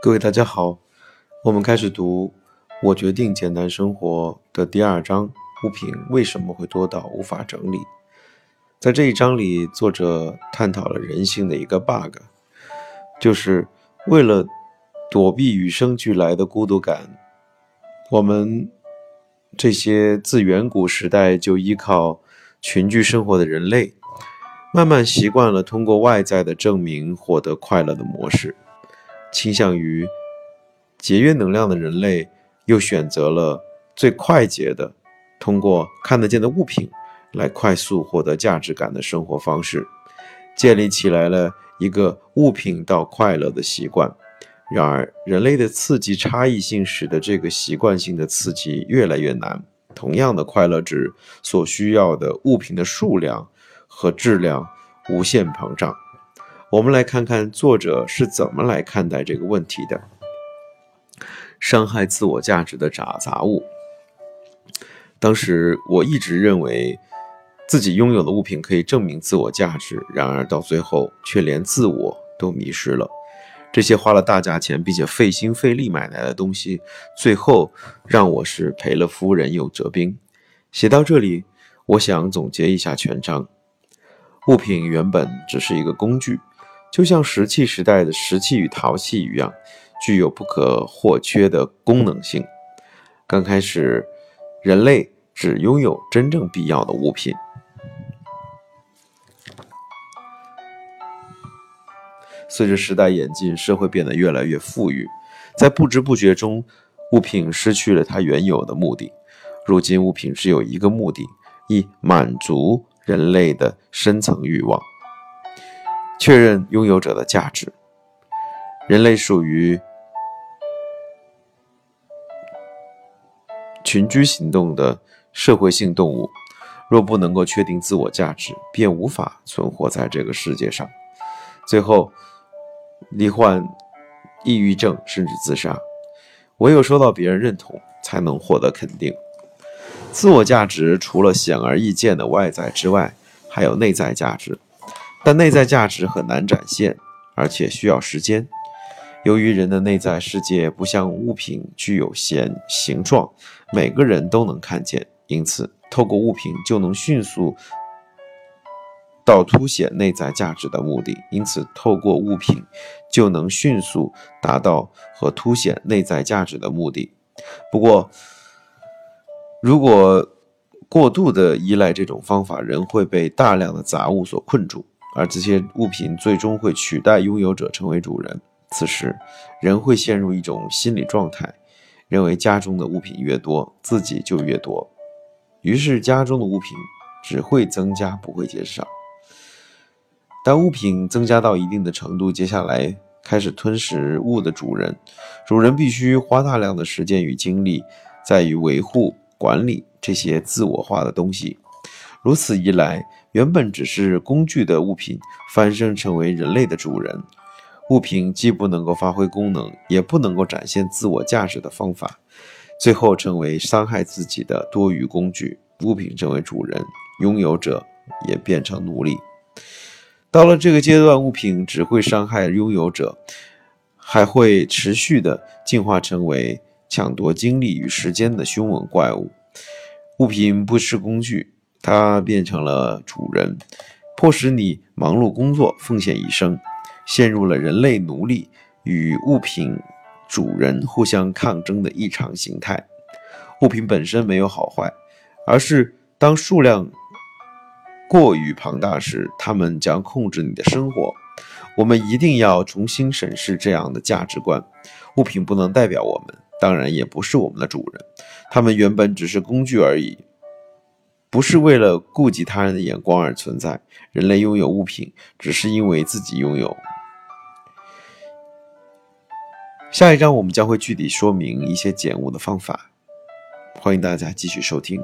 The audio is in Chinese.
各位大家好，我们开始读《我决定简单生活》的第二章：物品为什么会多到无法整理？在这一章里，作者探讨了人性的一个 bug，就是为了躲避与生俱来的孤独感，我们这些自远古时代就依靠群居生活的人类，慢慢习惯了通过外在的证明获得快乐的模式。倾向于节约能量的人类，又选择了最快捷的，通过看得见的物品来快速获得价值感的生活方式，建立起来了一个物品到快乐的习惯。然而，人类的刺激差异性使得这个习惯性的刺激越来越难。同样的快乐值所需要的物品的数量和质量无限膨胀。我们来看看作者是怎么来看待这个问题的：伤害自我价值的杂杂物。当时我一直认为自己拥有的物品可以证明自我价值，然而到最后却连自我都迷失了。这些花了大价钱并且费心费力买来的东西，最后让我是赔了夫人又折兵。写到这里，我想总结一下全章：物品原本只是一个工具。就像石器时代的石器与陶器一样，具有不可或缺的功能性。刚开始，人类只拥有真正必要的物品。随着时代演进，社会变得越来越富裕，在不知不觉中，物品失去了它原有的目的。如今，物品只有一个目的，以满足人类的深层欲望。确认拥有者的价值。人类属于群居行动的社会性动物，若不能够确定自我价值，便无法存活在这个世界上。最后，罹患抑郁症甚至自杀。唯有受到别人认同，才能获得肯定。自我价值除了显而易见的外在之外，还有内在价值。但内在价值很难展现，而且需要时间。由于人的内在世界不像物品具有显形状，每个人都能看见，因此透过物品就能迅速到凸显内在价值的目的。因此，透过物品就能迅速达到和凸显内在价值的目的。不过，如果过度的依赖这种方法，人会被大量的杂物所困住。而这些物品最终会取代拥有者成为主人。此时，人会陷入一种心理状态，认为家中的物品越多，自己就越多。于是，家中的物品只会增加，不会减少。当物品增加到一定的程度，接下来开始吞食物的主人。主人必须花大量的时间与精力，在于维护、管理这些自我化的东西。如此一来。原本只是工具的物品，翻身成为人类的主人。物品既不能够发挥功能，也不能够展现自我价值的方法，最后成为伤害自己的多余工具。物品成为主人，拥有者也变成奴隶。到了这个阶段，物品只会伤害拥有者，还会持续的进化成为抢夺精力与时间的凶猛怪物。物品不是工具。它变成了主人，迫使你忙碌工作、奉献一生，陷入了人类奴隶与物品主人互相抗争的异常形态。物品本身没有好坏，而是当数量过于庞大时，它们将控制你的生活。我们一定要重新审视这样的价值观：物品不能代表我们，当然也不是我们的主人，它们原本只是工具而已。不是为了顾及他人的眼光而存在。人类拥有物品，只是因为自己拥有。下一章我们将会具体说明一些减物的方法，欢迎大家继续收听。